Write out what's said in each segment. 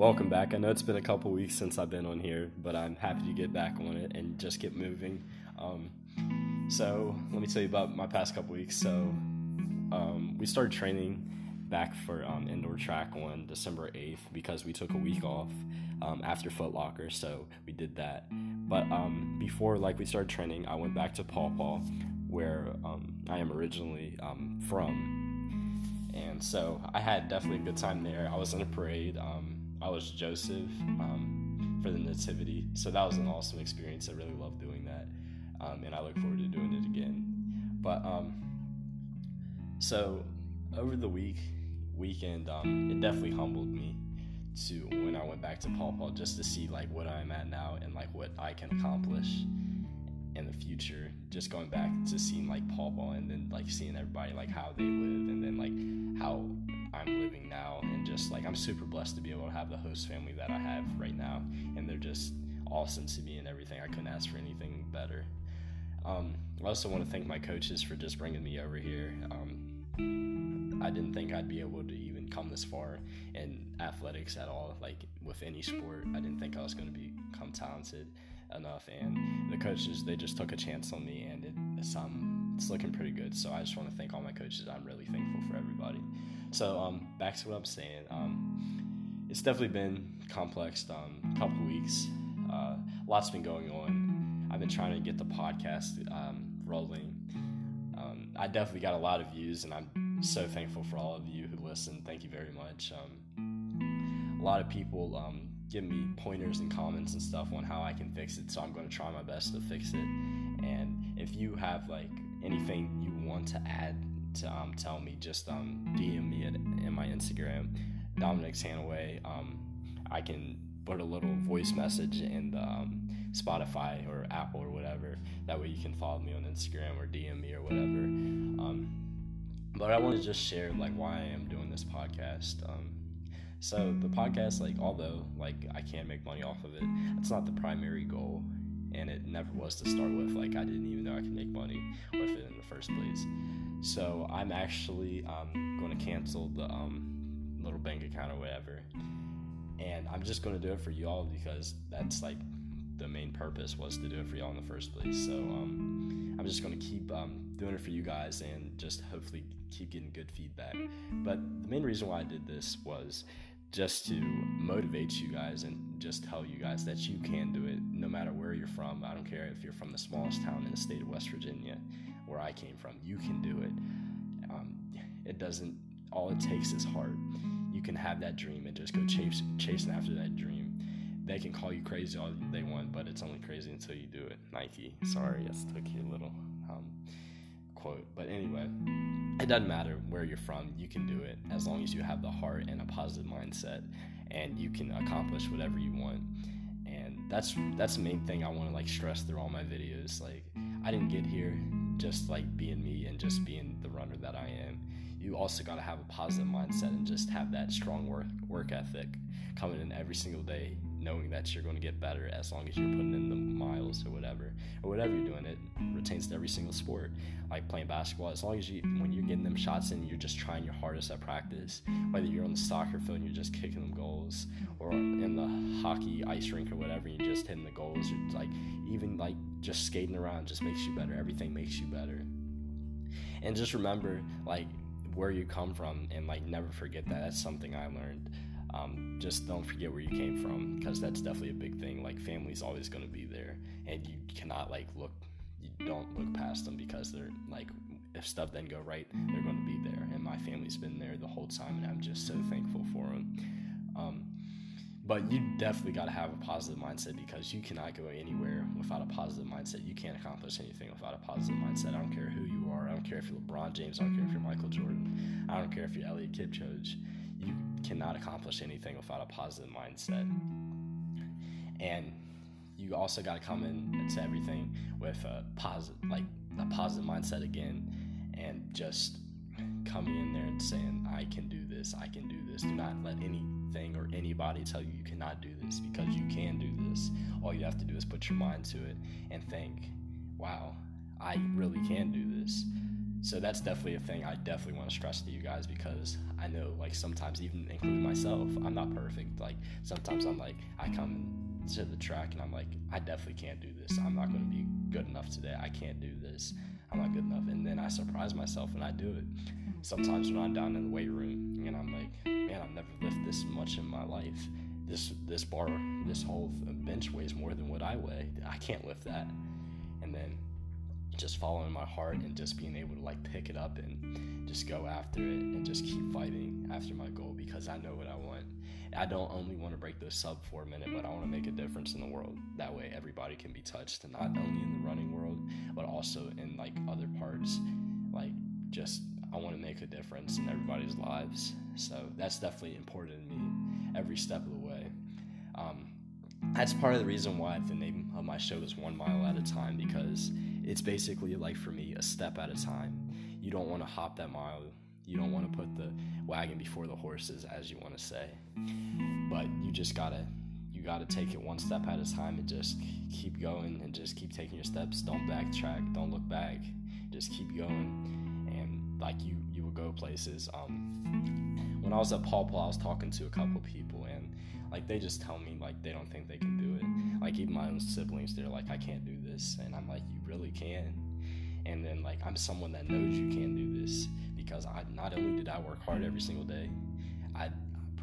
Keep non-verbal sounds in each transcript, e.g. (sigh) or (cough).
welcome back. I know it's been a couple weeks since I've been on here, but I'm happy to get back on it and just get moving. Um, so, let me tell you about my past couple weeks. So, um, we started training back for um, indoor track on December 8th because we took a week off um, after Foot Locker, so we did that. But um, before, like, we started training, I went back to Paw Paw, where um, I am originally um, from. And so I had definitely a good time there. I was in a parade. Um, I was Joseph for the Nativity, so that was an awesome experience. I really loved doing that, and I look forward to doing it again. But so over the week weekend, um, it definitely humbled me to when I went back to Paw Paw just to see like what I'm at now and like what I can accomplish in the future. Just going back to seeing like Paw Paw and then like seeing everybody like how they live and then like how I'm living now and just like I'm super blessed to be able to have the host family that I have right now and they're just awesome to me and everything. I couldn't ask for anything better. Um, I also want to thank my coaches for just bringing me over here. Um, I didn't think I'd be able to even come this far in athletics at all, like with any sport. I didn't think I was going to become talented enough, and the coaches they just took a chance on me, and it, it's um it's looking pretty good. So I just want to thank all my coaches. I'm really thankful for everybody. So um back to what I'm saying. Um, it's definitely been complex. Um, couple weeks. Uh, lots been going on. I've been trying to get the podcast um, rolling. Um, I definitely got a lot of views, and I'm so thankful for all of you who listen. Thank you very much. Um, a lot of people um, give me pointers and comments and stuff on how I can fix it, so I'm going to try my best to fix it. And if you have like anything you want to add to um, tell me, just um, DM me at, in my Instagram, Dominic Sanaway. Um, I can put a little voice message in the um, Spotify or Apple or whatever. That way you can follow me on Instagram or DM me or whatever. Um, but I want to just share like why I am doing this podcast. Um, so the podcast, like, although like I can make money off of it, it's not the primary goal, and it never was to start with. Like I didn't even know I could make money with it in the first place. So I'm actually um, going to cancel the um, little bank account or whatever, and I'm just going to do it for y'all because that's like the main purpose was to do it for y'all in the first place. So um, I'm just going to keep um, doing it for you guys and just hopefully keep getting good feedback. But the main reason why I did this was just to motivate you guys and just tell you guys that you can do it no matter where you're from. I don't care if you're from the smallest town in the state of West Virginia, where I came from, you can do it. Um, it doesn't, all it takes is heart. You can have that dream and just go chase, chasing after that dream. They can call you crazy all they want, but it's only crazy until you do it. Nike, sorry, I took you a little. Um, quote. But anyway, it doesn't matter where you're from, you can do it as long as you have the heart and a positive mindset and you can accomplish whatever you want. And that's that's the main thing I want to like stress through all my videos. Like I didn't get here just like being me and just being the runner that I am. You also got to have a positive mindset and just have that strong work work ethic coming in every single day knowing that you're going to get better as long as you're putting in the miles or whatever or whatever you're doing it retains to every single sport like playing basketball. As long as you when you're getting them shots in you're just trying your hardest at practice whether you're on the soccer field and you're just kicking them goals or in the hockey ice rink or whatever you're just hitting the goals or like even like just skating around just makes you better. Everything makes you better. And just remember like where you come from and like never forget that. That's something i learned um, just don't forget where you came from because that's definitely a big thing. Like family's always going to be there, and you cannot like look, you don't look past them because they're like, if stuff then go right, they're going to be there. And my family's been there the whole time, and I'm just so thankful for them. Um, but you definitely got to have a positive mindset because you cannot go anywhere without a positive mindset. You can't accomplish anything without a positive mindset. I don't care who you are. I don't care if you're LeBron James. I don't care if you're Michael Jordan. I don't care if you're Eliud Kipchoge cannot accomplish anything without a positive mindset. And you also got to come into everything with a positive, like a positive mindset again, and just coming in there and saying, "I can do this. I can do this." Do not let anything or anybody tell you you cannot do this because you can do this. All you have to do is put your mind to it and think, "Wow, I really can do this." So that's definitely a thing I definitely want to stress to you guys because I know like sometimes even including myself, I'm not perfect. Like sometimes I'm like I come to the track and I'm like I definitely can't do this. I'm not going to be good enough today. I can't do this. I'm not good enough. And then I surprise myself and I do it. Sometimes when I'm down in the weight room and I'm like, man, I've never lifted this much in my life. This this bar, this whole bench weighs more than what I weigh. I can't lift that. And then just following my heart and just being able to like pick it up and just go after it and just keep fighting after my goal because I know what I want. I don't only want to break the sub four minute, but I want to make a difference in the world. That way, everybody can be touched, and not only in the running world, but also in like other parts. Like, just I want to make a difference in everybody's lives. So that's definitely important to me every step of the way. Um, that's part of the reason why the name of my show is One Mile at a Time because it's basically like for me a step at a time. You don't want to hop that mile. You don't want to put the wagon before the horses, as you want to say. But you just gotta you gotta take it one step at a time and just keep going and just keep taking your steps. Don't backtrack. Don't look back. Just keep going. And like you you will go places. Um, when I was at Paw Paw, I was talking to a couple people and like they just tell me like they don't think they can do it. Like even my own siblings, they're like, I can't do this, and I'm like, you really can. And then like I'm someone that knows you can do this because I not only did I work hard every single day, I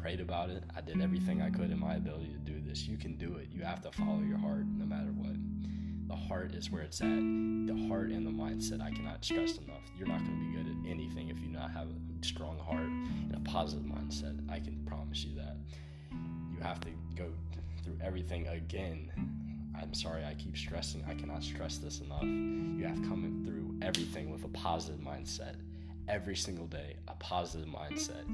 prayed about it. I did everything I could in my ability to do this. You can do it. You have to follow your heart no matter what. The heart is where it's at. The heart and the mindset I cannot stress enough. You're not going to be good at anything if you not have a strong heart and a positive mindset. I can promise you that you have to go through everything again. I'm sorry, I keep stressing. I cannot stress this enough. You have come through everything with a positive mindset. Every single day, a positive mindset.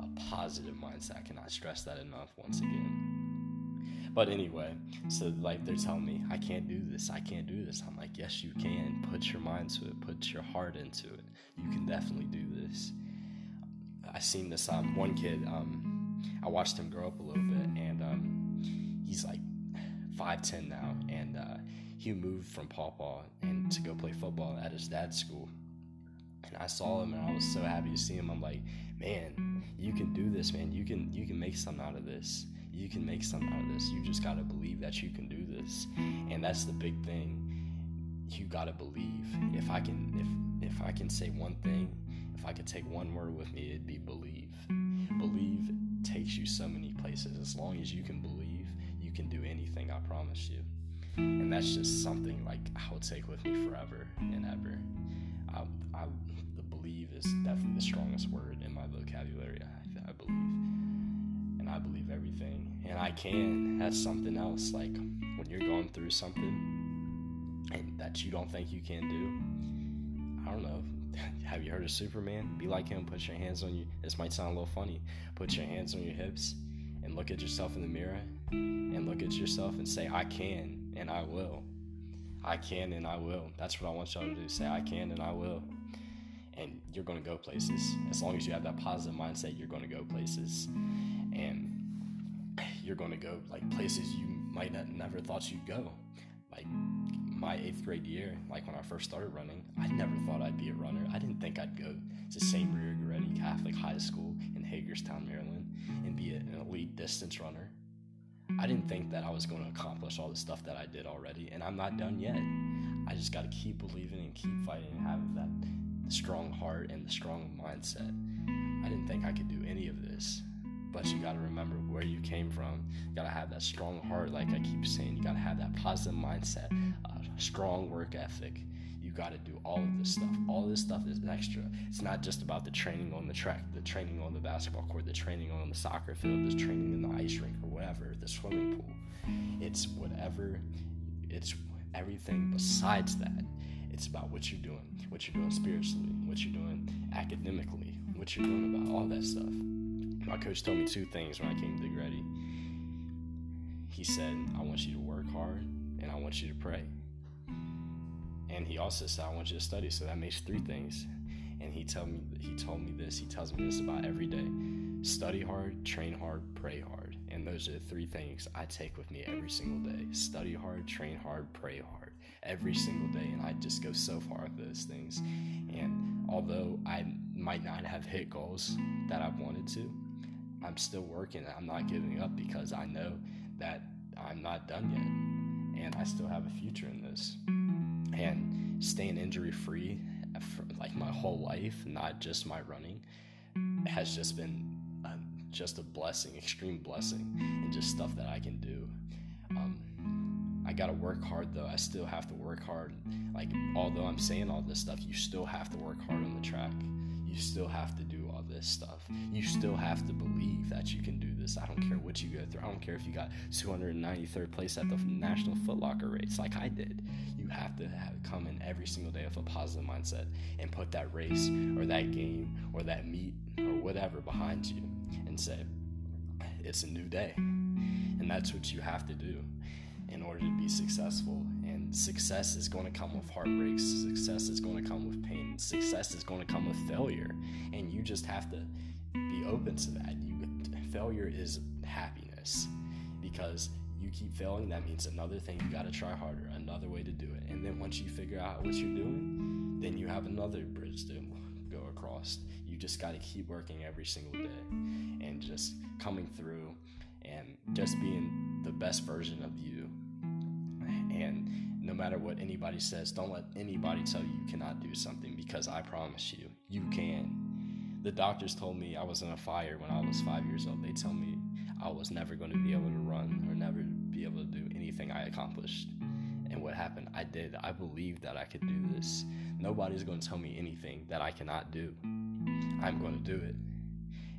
A positive mindset. I cannot stress that enough once again. But anyway, so like they're telling me, I can't do this, I can't do this. I'm like, yes, you can. Put your mind to it, put your heart into it. You can definitely do this. I seen this um, one kid, um, I watched him grow up a little bit, and um, he's like five ten now, and uh, he moved from Paw Paw and to go play football at his dad's school. And I saw him, and I was so happy to see him. I'm like, man, you can do this, man. You can you can make something out of this. You can make something out of this. You just gotta believe that you can do this, and that's the big thing. You gotta believe. If I can, if if I can say one thing, if I could take one word with me, it'd be believe. Believe takes you so many places. As long as you can believe, you can do anything, I promise you. And that's just something like I will take with me forever and ever. I, I, the believe is definitely the strongest word in my vocabulary. I, I believe. And I believe everything. And I can. That's something else. Like when you're going through something and that you don't think you can do, I don't know (laughs) have you heard of Superman? Be like him. Put your hands on you. This might sound a little funny. Put your hands on your hips and look at yourself in the mirror and look at yourself and say, I can and I will. I can and I will. That's what I want y'all to do. Say, I can and I will. And you're going to go places. As long as you have that positive mindset, you're going to go places. And you're going to go like places you might not never thought you'd go. Like my eighth grade year, like when I first started running, I never thought I'd be a runner. I didn't think I'd go to St. Maria Goretti Catholic High School in Hagerstown, Maryland, and be an elite distance runner. I didn't think that I was going to accomplish all the stuff that I did already, and I'm not done yet. I just got to keep believing and keep fighting and have that strong heart and the strong mindset. I didn't think I could do any of this, but you got to remember where you came from. You got to have that strong heart, like I keep saying. You got to have that positive mindset, strong work ethic. You got to do all of this stuff. All this stuff is extra. It's not just about the training on the track, the training on the basketball court, the training on the soccer field, the training in the ice rink or whatever, the swimming pool. It's whatever, it's everything besides that. It's about what you're doing, what you're doing spiritually, what you're doing academically, what you're doing about all that stuff. My coach told me two things when I came to Goretti. He said, I want you to work hard and I want you to pray. And he also said, I want you to study. So that makes three things. And he told me he told me this, he tells me this about every day. Study hard, train hard, pray hard. And those are the three things I take with me every single day. Study hard, train hard, pray hard. Every single day. And I just go so far with those things. And although I might not have hit goals that I've wanted to, I'm still working. I'm not giving up because I know that I'm not done yet I still have a future in this. And staying injury free for like my whole life, not just my running, has just been a, just a blessing, extreme blessing, and just stuff that I can do. Um, I gotta work hard though. I still have to work hard. Like, although I'm saying all this stuff, you still have to work hard on the track. You still have to do this stuff. You still have to believe that you can do this. I don't care what you go through. I don't care if you got 293rd place at the National Foot Locker race like I did. You have to have come in every single day with a positive mindset and put that race or that game or that meet or whatever behind you and say, it's a new day. And that's what you have to do in order to be successful. Success is going to come with heartbreaks, success is going to come with pain, success is going to come with failure. And you just have to be open to that. You failure is happiness because you keep failing, that means another thing you got to try harder, another way to do it. And then once you figure out what you're doing, then you have another bridge to go across. You just got to keep working every single day and just coming through and just being the best version of you and no matter what anybody says, don't let anybody tell you you cannot do something because I promise you, you can. The doctors told me I was in a fire when I was five years old. They tell me I was never going to be able to run or never be able to do anything I accomplished. And what happened? I did. I believed that I could do this. Nobody's going to tell me anything that I cannot do. I'm going to do it.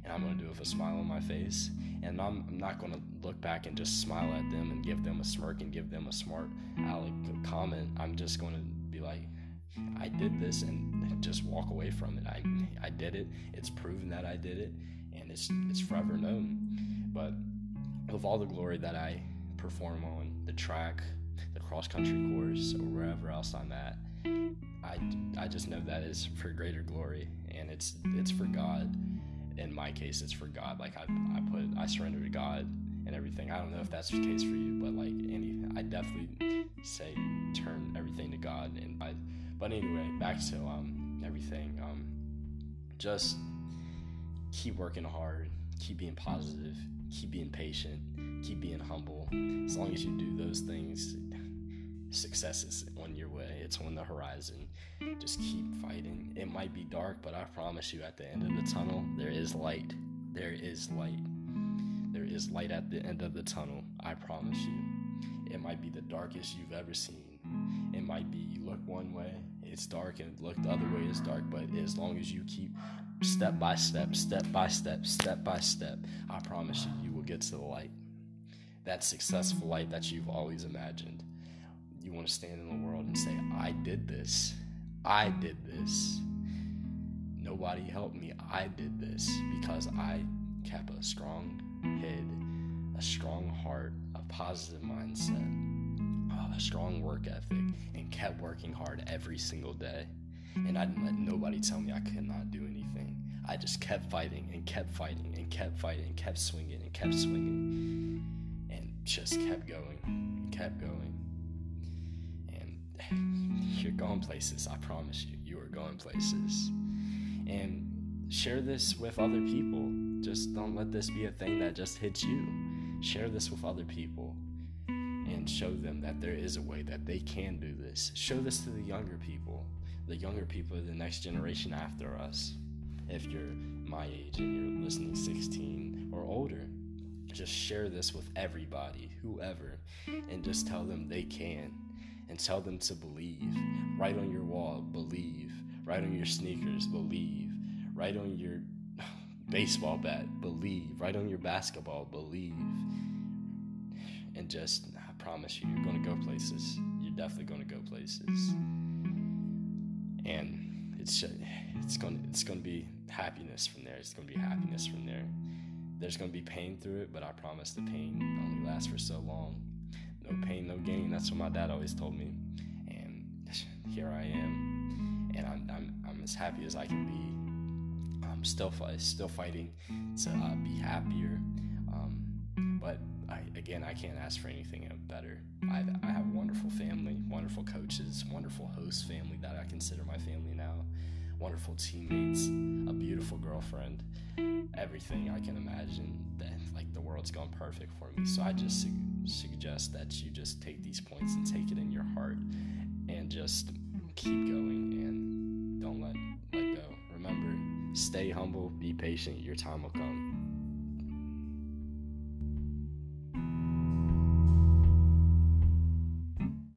And I'm going to do it with a smile on my face and I'm, I'm not going to look back and just smile at them and give them a smirk and give them a smart aleck comment. I'm just going to be like, I did this and just walk away from it. I, I did it. It's proven that I did it, and it's it's forever known. But of all the glory that I perform on the track, the cross country course, or wherever else I'm at, I, I just know that is for greater glory, and it's it's for God in my case, it's for God. Like I, I put, I surrender to God and everything. I don't know if that's the case for you, but like any, I definitely say turn everything to God. And I, but anyway, back to um everything. Um, just keep working hard, keep being positive, keep being patient, keep being humble. As long as you do those things, success is on your way. It's on the horizon. Just keep fighting. It might be dark, but I promise you, at the end of the tunnel, there is light. There is light. There is light at the end of the tunnel. I promise you. It might be the darkest you've ever seen. It might be you look one way, it's dark, and look the other way, it's dark. But as long as you keep step by step, step by step, step by step, I promise you, you will get to the light. That successful light that you've always imagined you want to stand in the world and say, I did this. I did this. Nobody helped me. I did this because I kept a strong head, a strong heart, a positive mindset, a strong work ethic, and kept working hard every single day. And I didn't let nobody tell me I could not do anything. I just kept fighting and kept fighting and kept fighting and kept swinging and kept swinging and just kept going and kept going you're going places. I promise you, you are going places. And share this with other people. Just don't let this be a thing that just hits you. Share this with other people and show them that there is a way that they can do this. Show this to the younger people. The younger people the next generation after us. If you're my age and you're listening 16 or older, just share this with everybody, whoever, and just tell them they can and tell them to believe. Write on your wall, believe. Write on your sneakers, believe. Write on your (laughs) baseball bat, believe. Write on your basketball, believe. And just, I promise you, you're going to go places. You're definitely going to go places. And it's it's going it's going to be happiness from there. It's going to be happiness from there. There's going to be pain through it, but I promise the pain only lasts for so long no pain, no gain. That's what my dad always told me. And here I am, and I'm, I'm, I'm as happy as I can be. I'm still still fighting to uh, be happier. Um, but I, again, I can't ask for anything better. I, I have wonderful family, wonderful coaches, wonderful host family that I consider my family now, wonderful teammates, a beautiful girlfriend, everything I can imagine that like the world's gone perfect for me. So I just su- suggest that you just take these points and take it in your heart and just keep going and don't let let go. Remember, stay humble, be patient, your time will come.